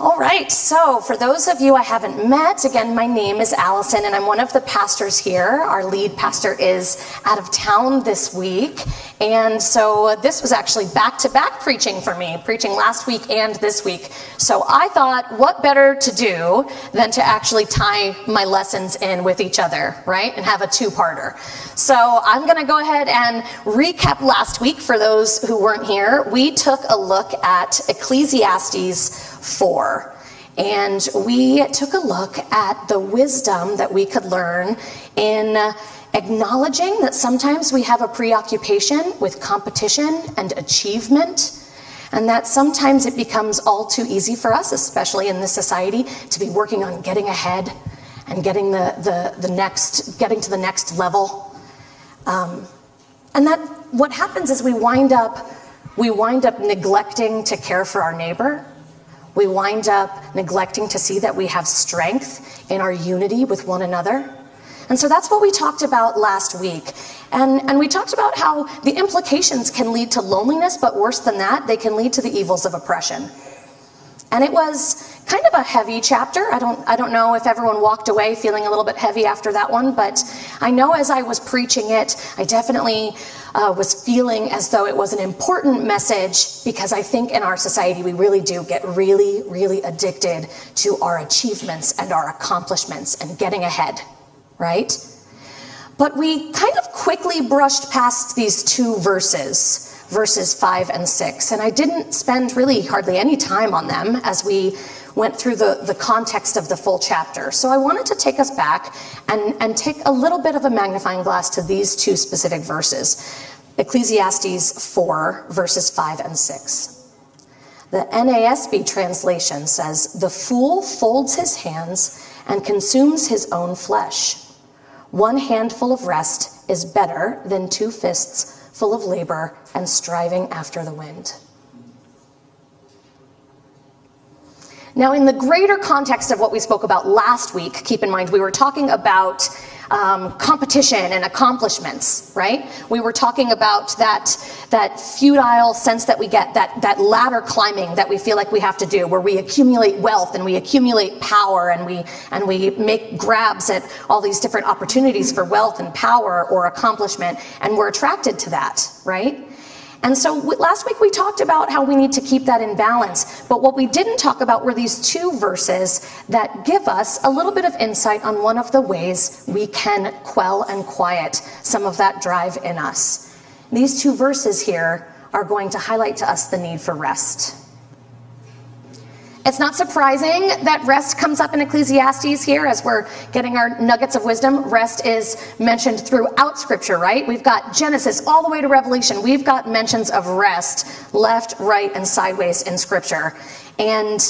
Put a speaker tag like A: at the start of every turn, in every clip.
A: All right, so for those of you I haven't met, again, my name is Alison and I'm one of the pastors here. Our lead pastor is out of town this week. And so this was actually back to back preaching for me, preaching last week and this week. So I thought, what better to do than to actually tie my lessons in with each other, right? And have a two parter. So I'm going to go ahead and recap last week for those who weren't here. We took a look at Ecclesiastes 4. And we took a look at the wisdom that we could learn in acknowledging that sometimes we have a preoccupation with competition and achievement, and that sometimes it becomes all too easy for us, especially in this society, to be working on getting ahead and getting the, the, the next, getting to the next level. Um, and that what happens is we wind up, we wind up neglecting to care for our neighbor we wind up neglecting to see that we have strength in our unity with one another. And so that's what we talked about last week. And, and we talked about how the implications can lead to loneliness, but worse than that, they can lead to the evils of oppression. And it was kind of a heavy chapter. I don't, I don't know if everyone walked away feeling a little bit heavy after that one, but I know as I was preaching it, I definitely uh, was feeling as though it was an important message because I think in our society we really do get really, really addicted to our achievements and our accomplishments and getting ahead, right? But we kind of quickly brushed past these two verses verses 5 and 6. And I didn't spend really hardly any time on them as we went through the, the context of the full chapter. So I wanted to take us back and, and take a little bit of a magnifying glass to these two specific verses Ecclesiastes 4, verses 5 and 6. The NASB translation says, The fool folds his hands and consumes his own flesh. One handful of rest is better than two fists full of labor and striving after the wind. Now, in the greater context of what we spoke about last week, keep in mind we were talking about um, competition and accomplishments, right? We were talking about that, that futile sense that we get, that, that ladder climbing that we feel like we have to do, where we accumulate wealth and we accumulate power and we, and we make grabs at all these different opportunities for wealth and power or accomplishment, and we're attracted to that, right? And so last week we talked about how we need to keep that in balance. But what we didn't talk about were these two verses that give us a little bit of insight on one of the ways we can quell and quiet some of that drive in us. These two verses here are going to highlight to us the need for rest. It's not surprising that rest comes up in Ecclesiastes here as we're getting our nuggets of wisdom. Rest is mentioned throughout Scripture, right? We've got Genesis all the way to Revelation. We've got mentions of rest left, right, and sideways in Scripture. And,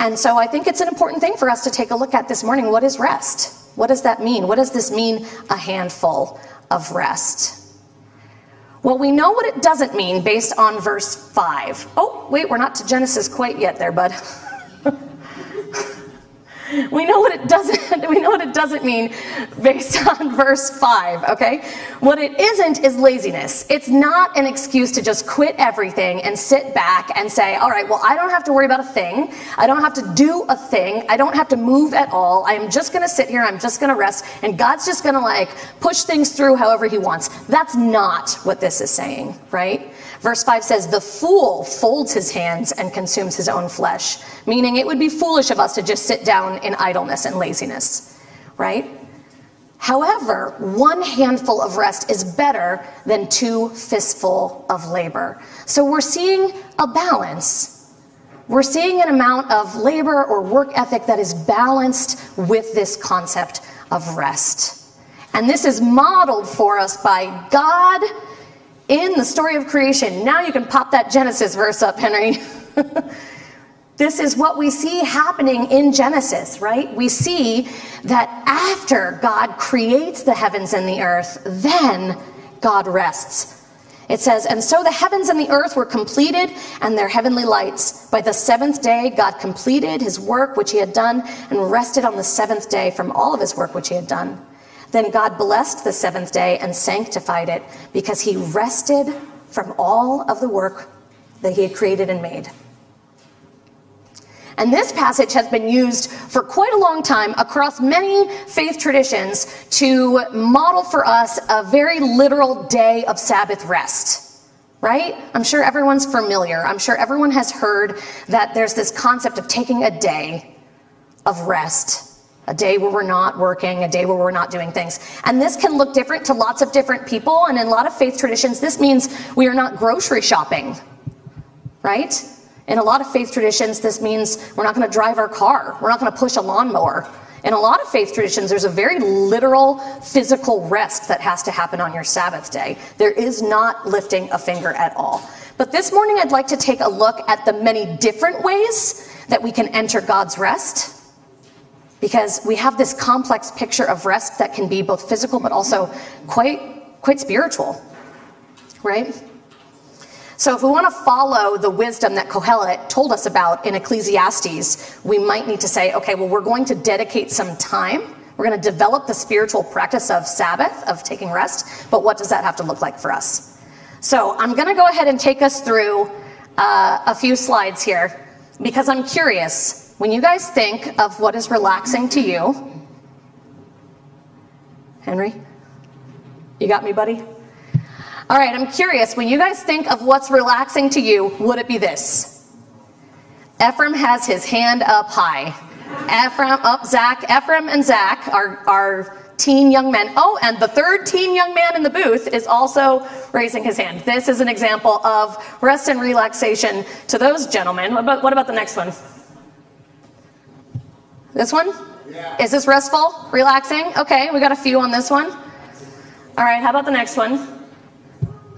A: and so I think it's an important thing for us to take a look at this morning. What is rest? What does that mean? What does this mean, a handful of rest? Well, we know what it doesn't mean based on verse 5. Oh, wait, we're not to Genesis quite yet there, bud. we know what it doesn't we know what it doesn't mean based on verse 5 okay? What it isn't is laziness. It's not an excuse to just quit everything and sit back and say all right well i don't have to worry about a thing. I don't have to do a thing. I don't have to move at all. I'm just going to sit here i'm just going to rest and god's just going to like push things through however he wants. That's not what this is saying right Verse 5 says, The fool folds his hands and consumes his own flesh, meaning it would be foolish of us to just sit down in idleness and laziness, right? However, one handful of rest is better than two fistful of labor. So we're seeing a balance. We're seeing an amount of labor or work ethic that is balanced with this concept of rest. And this is modeled for us by God in the story of creation. Now you can pop that Genesis verse up, Henry. this is what we see happening in Genesis, right? We see that after God creates the heavens and the earth, then God rests. It says, And so the heavens and the earth were completed and their heavenly lights. By the seventh day, God completed his work which he had done and rested on the seventh day from all of his work which he had done. Then God blessed the seventh day and sanctified it because he rested from all of the work that he had created and made. And this passage has been used for quite a long time across many faith traditions to model for us a very literal day of Sabbath rest right? I'm sure everyone's familiar. I'm sure everyone has heard that there's this concept of taking a day of rest, a day where we're not working, a day where we're not doing things. And this can look different to lots of different people. And in a lot of faith traditions, this means we are not grocery shopping, right? In a lot of faith traditions, this means we're not going to drive our car, we're not going to push a lawnmower. In a lot of faith traditions, there's a very literal physical rest that has to happen on your Sabbath day. There is not lifting a finger at all. But this morning, I'd like to take a look at the many different ways that we can enter God's rest. Because we have this complex picture of rest that can be both physical but also quite, quite spiritual, right? So, if we want to follow the wisdom that Kohelet told us about in Ecclesiastes, we might need to say, okay, well, we're going to dedicate some time. We're going to develop the spiritual practice of Sabbath, of taking rest, but what does that have to look like for us? So, I'm going to go ahead and take us through uh, a few slides here because I'm curious. When you guys think of what is relaxing to you, Henry, you got me, buddy? All right, I'm curious, when you guys think of what's relaxing to you, would it be this? Ephraim has his hand up high. Ephraim, up, Zach, Ephraim and Zach are, are teen young men. Oh, and the third teen young man in the booth is also raising his hand. This is an example of rest and relaxation to those gentlemen. What about, what about the next one? This one? Yeah. Is this restful? Relaxing? Okay, we got a few on this one. All right, how about the next one?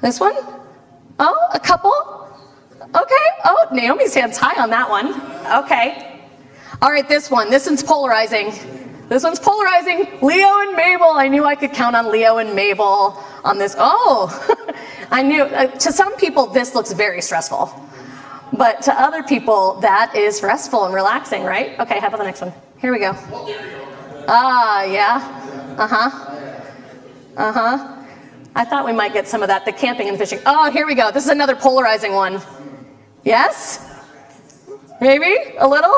A: This one? Oh, a couple? Okay. Oh, Naomi's hand's high on that one. Okay. All right, this one. This one's polarizing. This one's polarizing. Leo and Mabel. I knew I could count on Leo and Mabel on this. Oh, I knew. Uh, to some people, this looks very stressful. But to other people, that is restful and relaxing, right? Okay, how about the next one? Here we go. Ah, yeah. Uh huh. Uh huh. I thought we might get some of that, the camping and fishing. Oh, here we go. This is another polarizing one. Yes? Maybe? A little?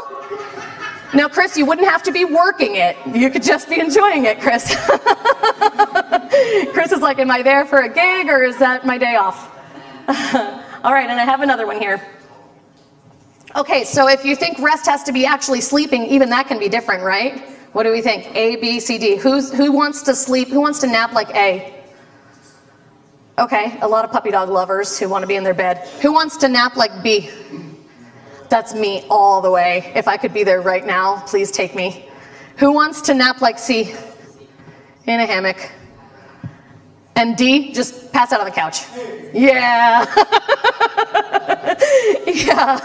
A: Now, Chris, you wouldn't have to be working it. You could just be enjoying it, Chris. Chris is like, Am I there for a gig or is that my day off? All right, and I have another one here. Okay, so if you think rest has to be actually sleeping, even that can be different, right? What do we think? A, B, C, D. Who's, who wants to sleep? Who wants to nap like A? Okay, a lot of puppy dog lovers who want to be in their bed. Who wants to nap like B? That's me all the way. If I could be there right now, please take me. Who wants to nap like C? In a hammock. And D, just pass out on the couch. Yeah. yeah.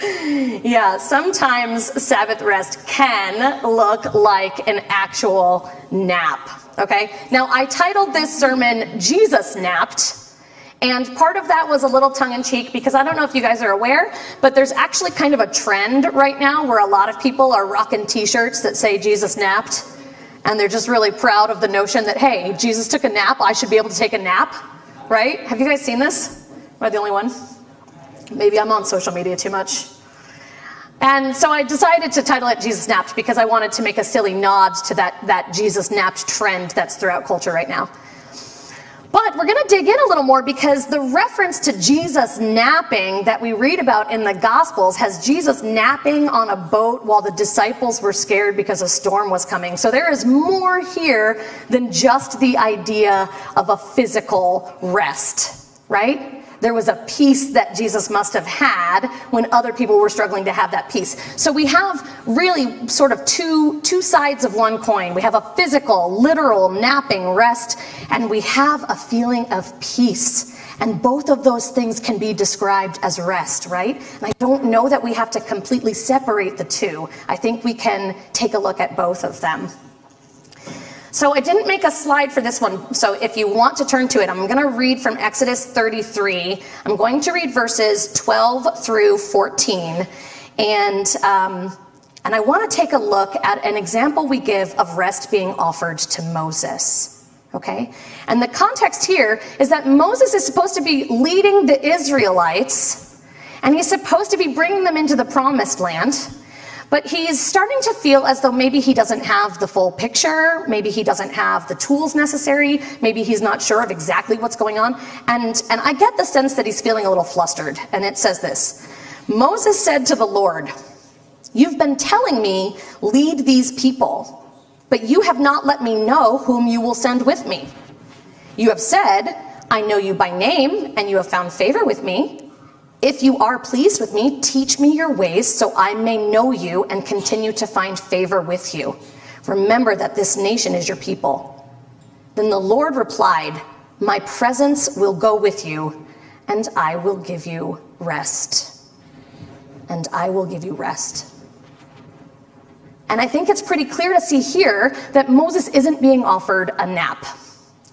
A: yeah, sometimes Sabbath rest can look like an actual nap. Okay? Now, I titled this sermon, Jesus Napped. And part of that was a little tongue in cheek because I don't know if you guys are aware, but there's actually kind of a trend right now where a lot of people are rocking t shirts that say Jesus napped. And they're just really proud of the notion that, hey, Jesus took a nap, I should be able to take a nap, right? Have you guys seen this? Am I the only one? Maybe I'm on social media too much. And so I decided to title it Jesus Napped because I wanted to make a silly nod to that, that Jesus napped trend that's throughout culture right now. But we're going to dig in a little more because the reference to Jesus napping that we read about in the Gospels has Jesus napping on a boat while the disciples were scared because a storm was coming. So there is more here than just the idea of a physical rest, right? There was a peace that Jesus must have had when other people were struggling to have that peace. So we have really sort of two, two sides of one coin. We have a physical, literal napping rest, and we have a feeling of peace. And both of those things can be described as rest, right? And I don't know that we have to completely separate the two. I think we can take a look at both of them. So I didn't make a slide for this one. So if you want to turn to it, I'm going to read from Exodus 33. I'm going to read verses 12 through 14. And, um, and I want to take a look at an example we give of rest being offered to Moses. Okay? And the context here is that Moses is supposed to be leading the Israelites And he's supposed to be bringing them into the promised land. But he's starting to feel as though maybe he doesn't have the full picture, maybe he doesn't have the tools necessary, maybe he's not sure of exactly what's going on. And, and I get the sense that he's feeling a little flustered. And it says this Moses said to the Lord, You've been telling me, lead these people, but you have not let me know whom you will send with me. You have said, I know you by name, and you have found favor with me. If you are pleased with me, teach me your ways so I may know you and continue to find favor with you. Remember that this nation is your people. Then the Lord replied, My presence will go with you, and I will give you rest. And I will give you rest. And I think it's pretty clear to see here that Moses isn't being offered a nap.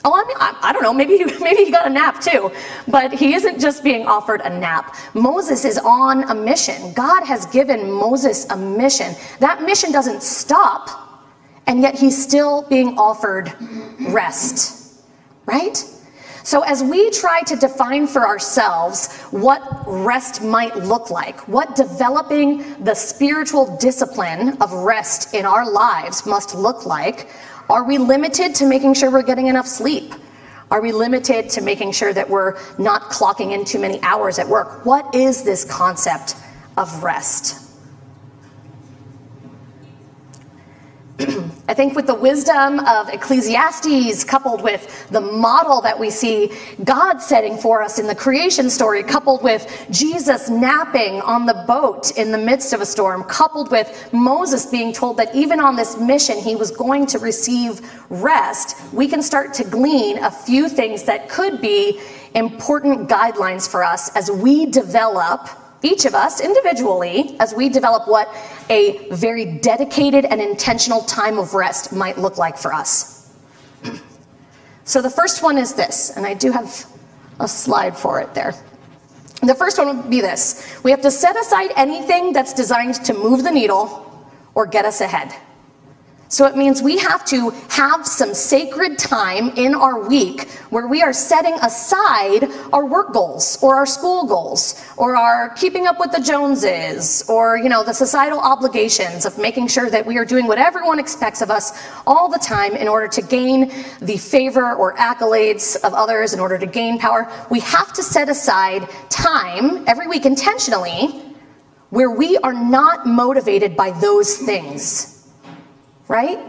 A: Oh, I mean, I, I, don't know. Maybe he, maybe he got a nap too, but he isn't just being offered a nap. Moses is on a mission. God has given Moses a mission. That mission doesn't stop, and yet he's still being offered rest, right? So, as we try to define for ourselves what rest might look like, what developing the spiritual discipline of rest in our lives must look like, are we limited to making sure we're getting enough sleep? Are we limited to making sure that we're not clocking in too many hours at work? What is this concept of rest? I think with the wisdom of Ecclesiastes, coupled with the model that we see God setting for us in the creation story, coupled with Jesus napping on the boat in the midst of a storm, coupled with Moses being told that even on this mission he was going to receive rest, we can start to glean a few things that could be important guidelines for us as we develop each of us individually as we develop what a very dedicated and intentional time of rest might look like for us. So the first one is this, and I do have a slide for it there. The first one would be this we have to set aside anything that's designed to move the needle or get us ahead. So it means we have to have some sacred time in our week where we are setting aside our work goals or our school goals or our keeping up with the Joneses or, you know, the societal obligations of making sure that we are doing what everyone expects of us all the time in order to gain the favor or accolades of others, in order to gain power. We have to set aside time every week intentionally where we are not motivated by those things right?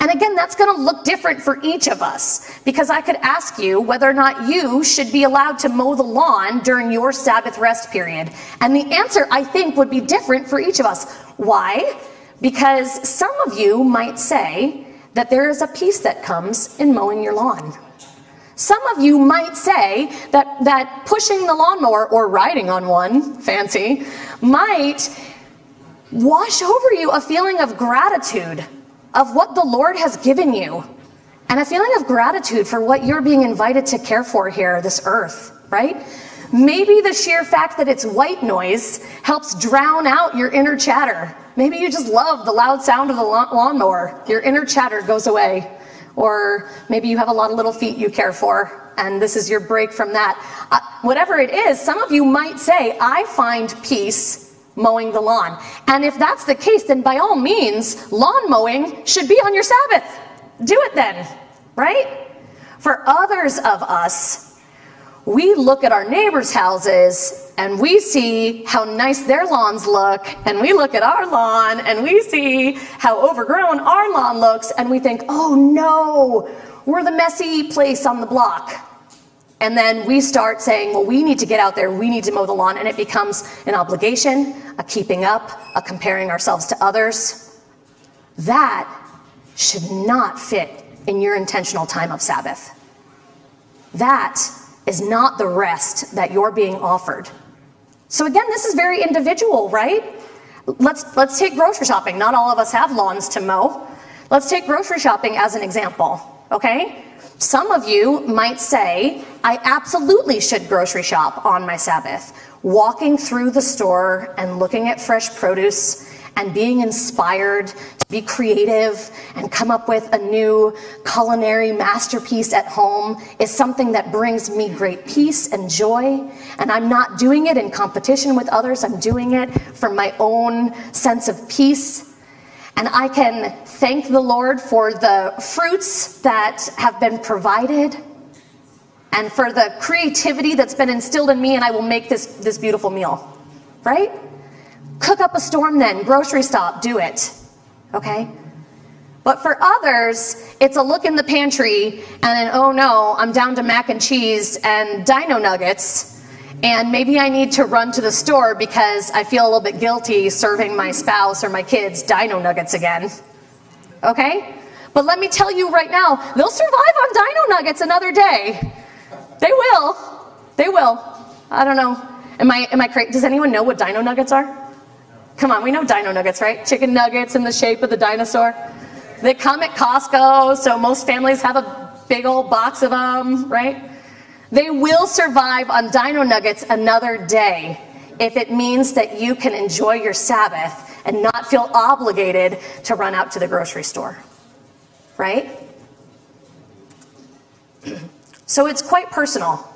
A: And again, that's going to look different for each of us because I could ask you whether or not you should be allowed to mow the lawn during your Sabbath rest period. And the answer, I think, would be different for each of us. Why? Because some of you might say that there is a peace that comes in mowing your lawn. Some of you might say that, that pushing the lawnmower or riding on one, fancy, might wash over you a feeling of gratitude of what the Lord has given you and a feeling of gratitude for what you're being invited to care for here, this earth, right? Maybe the sheer fact that it's white noise helps drown out your inner chatter. Maybe you just love the loud sound of the lawnmower. Your inner chatter goes away. Or maybe you have a lot of little feet you care for, and this is your break from that. Uh, whatever it is, some of you might say, I find peace mowing the lawn. And if that's the case, then by all means, lawn mowing should be on your Sabbath. Do it then, right? For others of us, we look at our neighbors' houses and we see how nice their lawns look, and we look at our lawn and we see how overgrown our lawn looks, and we think, oh no, we're the messy place on the block. And then we start saying, well, we need to get out there, we need to mow the lawn, and it becomes an obligation, a keeping up, a comparing ourselves to others. That should not fit in your intentional time of Sabbath. That is not the rest that you're being offered. So again, this is very individual, right? Let's let's take grocery shopping. Not all of us have lawns to mow. Let's take grocery shopping as an example, okay? Some of you might say, I absolutely should grocery shop on my Sabbath, walking through the store and looking at fresh produce and being inspired to be creative and come up with a new culinary masterpiece at home is something that brings me great peace and joy. And I'm not doing it in competition with others, I'm doing it for my own sense of peace. And I can thank the Lord for the fruits that have been provided and for the creativity that's been instilled in me, and I will make this, this beautiful meal. Right? Cook up a storm then, grocery stop, do it. Okay? But for others, it's a look in the pantry and an oh no, I'm down to mac and cheese and dino nuggets. And maybe I need to run to the store because I feel a little bit guilty serving my spouse or my kids dino nuggets again. Okay? But let me tell you right now, they'll survive on dino nuggets another day. They will. They will. I don't know. Am I am I crazy? Does anyone know what dino nuggets are? Come on, we know dino nuggets, right? Chicken nuggets in the shape of the dinosaur. They come at Costco, so most families have a big old box of them, right? They will survive on dino nuggets another day if it means that you can enjoy your Sabbath and not feel obligated to run out to the grocery store, right? So it's quite personal.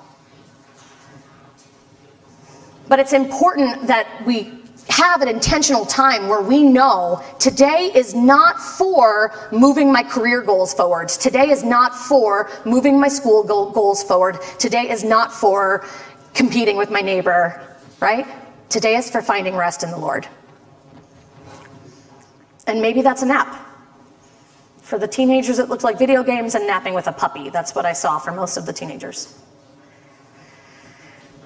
A: But it's important that we have an intentional time where we know today is not for moving my career goals forward. Today is not for moving my school goals forward. Today is not for competing with my neighbor, right? Today is for finding rest in the Lord. And maybe that's a nap. For the teenagers, it looked like video games and napping with a puppy. That's what I saw for most of the teenagers.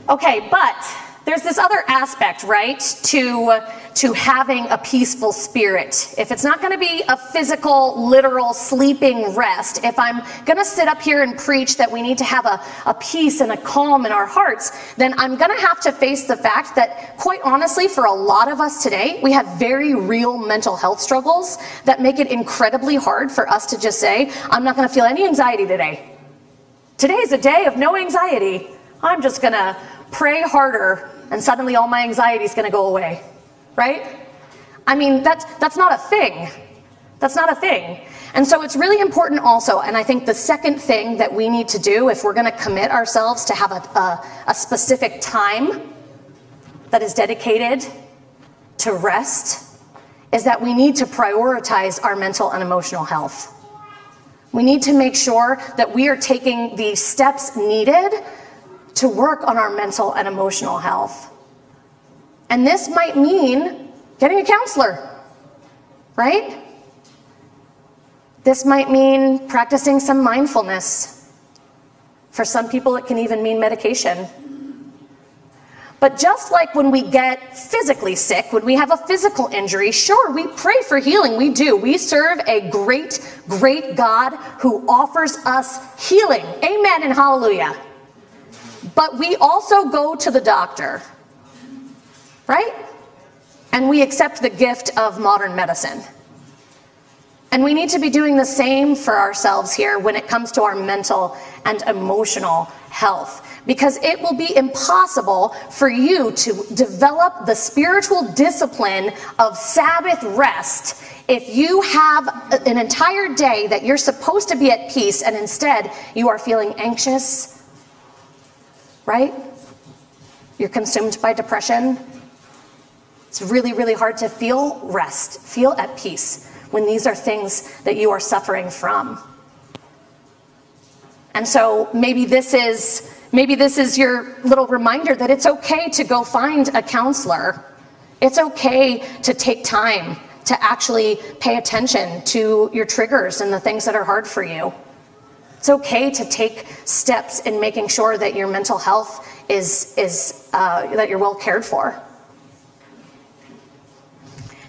A: Okay, but there's this other aspect, right, to, to having a peaceful spirit. If it's not going to be a physical, literal sleeping rest, if I'm going to sit up here and preach that we need to have a, a peace and a calm in our hearts, then I'm going to have to face the fact that, quite honestly, for a lot of us today, we have very real mental health struggles that make it incredibly hard for us to just say, I'm not going to feel any anxiety today. Today is a day of no anxiety. I'm just going to pray harder and suddenly all my anxiety is going to go away, right? I mean, that's, that's not a thing. That's not a thing. And so it's really important also, and I think the second thing that we need to do if we're going to commit ourselves to have a, a, a specific time that is dedicated to rest is that we need to prioritize our mental and emotional health. We need to make sure that we are taking the steps needed to work on our mental and emotional health. And this might mean getting a counselor, right? This might mean practicing some mindfulness. For some people, it can even mean medication. But just like when we get physically sick, when we have a physical injury, sure, we pray for healing. We do. We serve a great, great God who offers us healing. Amen and hallelujah. But we also go to the doctor, right? And we accept the gift of modern medicine. And we need to be doing the same for ourselves here when it comes to our mental and emotional health. Because it will be impossible for you to develop the spiritual discipline of Sabbath rest if you have an entire day that you're supposed to be at peace and instead you are feeling anxious right? You're consumed by depression. It's really, really hard to feel rest, feel at peace when these are things that you are suffering from. And so maybe this is maybe this is your little reminder that it's okay to go find a counselor. It's okay to take time to actually pay attention to your triggers and the things that are hard for you. It's okay to take steps in making sure that your mental health is, is uh, that you're well cared for.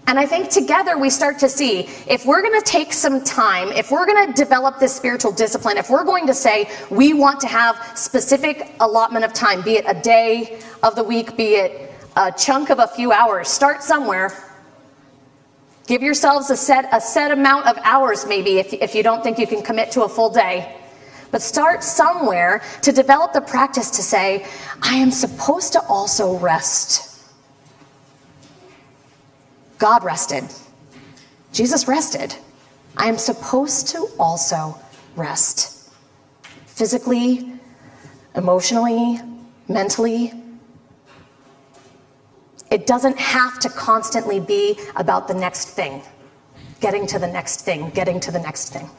A: And I think together we start to see if we're going to take some time, if we're going to develop this spiritual discipline, if we're going to say we want to have specific allotment of time, be it a day of the week, be it a chunk of a few hours, start somewhere. Give yourselves a set, a set amount of hours, maybe, if, if you don't think you can commit to a full day. But start somewhere to develop the practice to say, I am supposed to also rest. God rested. Jesus rested. I am supposed to also rest physically, emotionally, mentally. It doesn't have to constantly be about the next thing, getting to the next thing, getting to the next thing.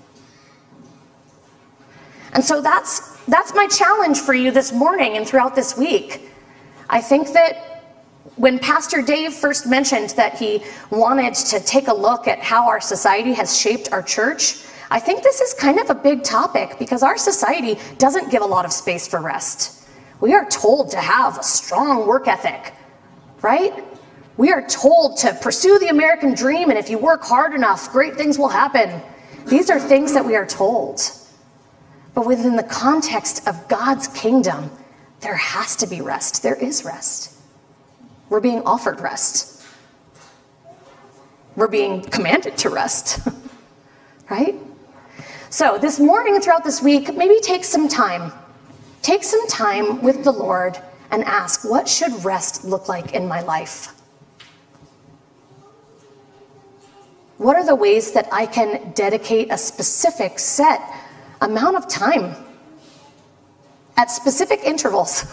A: And so that's, that's my challenge for you this morning and throughout this week. I think that when Pastor Dave first mentioned that he wanted to take a look at how our society has shaped our church, I think this is kind of a big topic because our society doesn't give a lot of space for rest. We are told to have a strong work ethic, right? We are told to pursue the American dream, and if you work hard enough, great things will happen. These are things that we are told. But within the context of God's kingdom, there has to be rest. There is rest. We're being offered rest. We're being commanded to rest, right? So, this morning and throughout this week, maybe take some time. Take some time with the Lord and ask, what should rest look like in my life? What are the ways that I can dedicate a specific set amount of time at specific intervals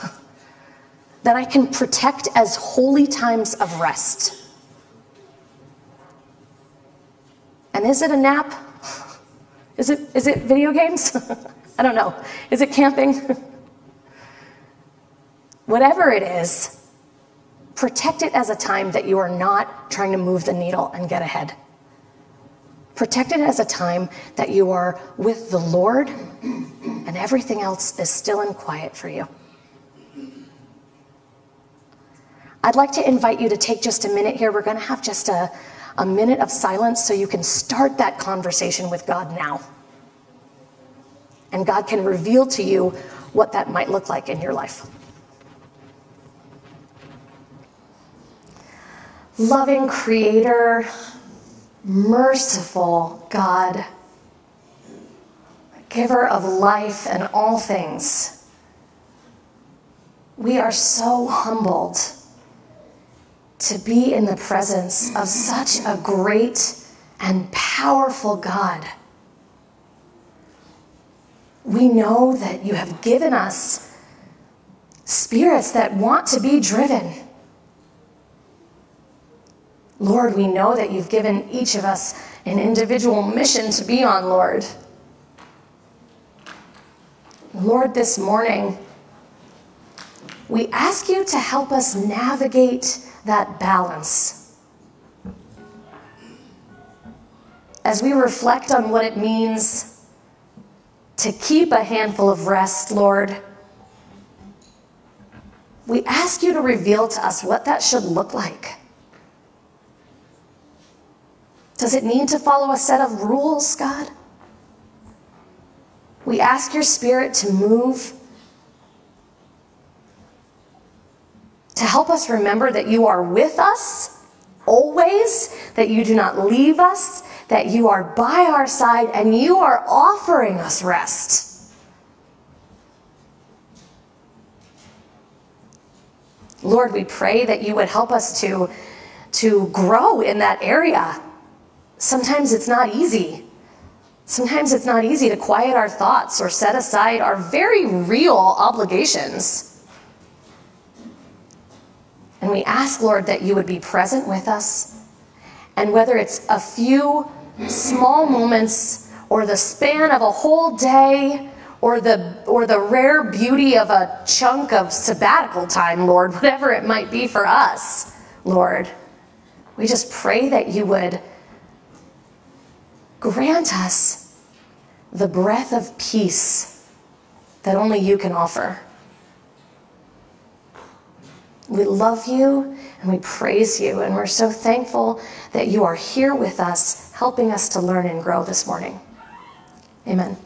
A: that I can protect as holy times of rest. And is it a nap? Is it, is it video games? I don't know. Is it camping? Whatever it is, protect it as a time that you are not trying to move the needle and get ahead. Protect it as a time that you are with the Lord and everything else is still and quiet for you. I'd like to invite you to take just a minute here. We're going to have just a, a minute of silence so you can start that conversation with God now. And God can reveal to you what that might look like in your life. Loving Creator, merciful God, giver of life and all things. We are so humbled to be in the presence of such a great and powerful God. We know that you have given us spirits that want to be driven Lord, we know that you've given each of us an individual mission to be on, Lord. Lord, this morning, we ask you to help us navigate that balance. As we reflect on what it means to keep a handful of rest, Lord, we ask you to reveal to us what that should look like. Does it need to follow a set of rules, God? We ask your spirit to move, to help us remember that you are with us always, that you do not leave us, that you are by our side, and you are offering us rest. Lord, we pray that you would help us to, to grow in that area Sometimes it's not easy. Sometimes it's not easy to quiet our thoughts or set aside our very real obligations. And we ask, Lord, that you would be present with us. And whether it's a few small moments or the span of a whole day or the, or the rare beauty of a chunk of sabbatical time, Lord, whatever it might be for us, Lord, we just pray that you would grant us the breath of peace that only you can offer. We love you and we praise you, and we're so thankful that you are here with us, helping us to learn and grow this morning. Amen.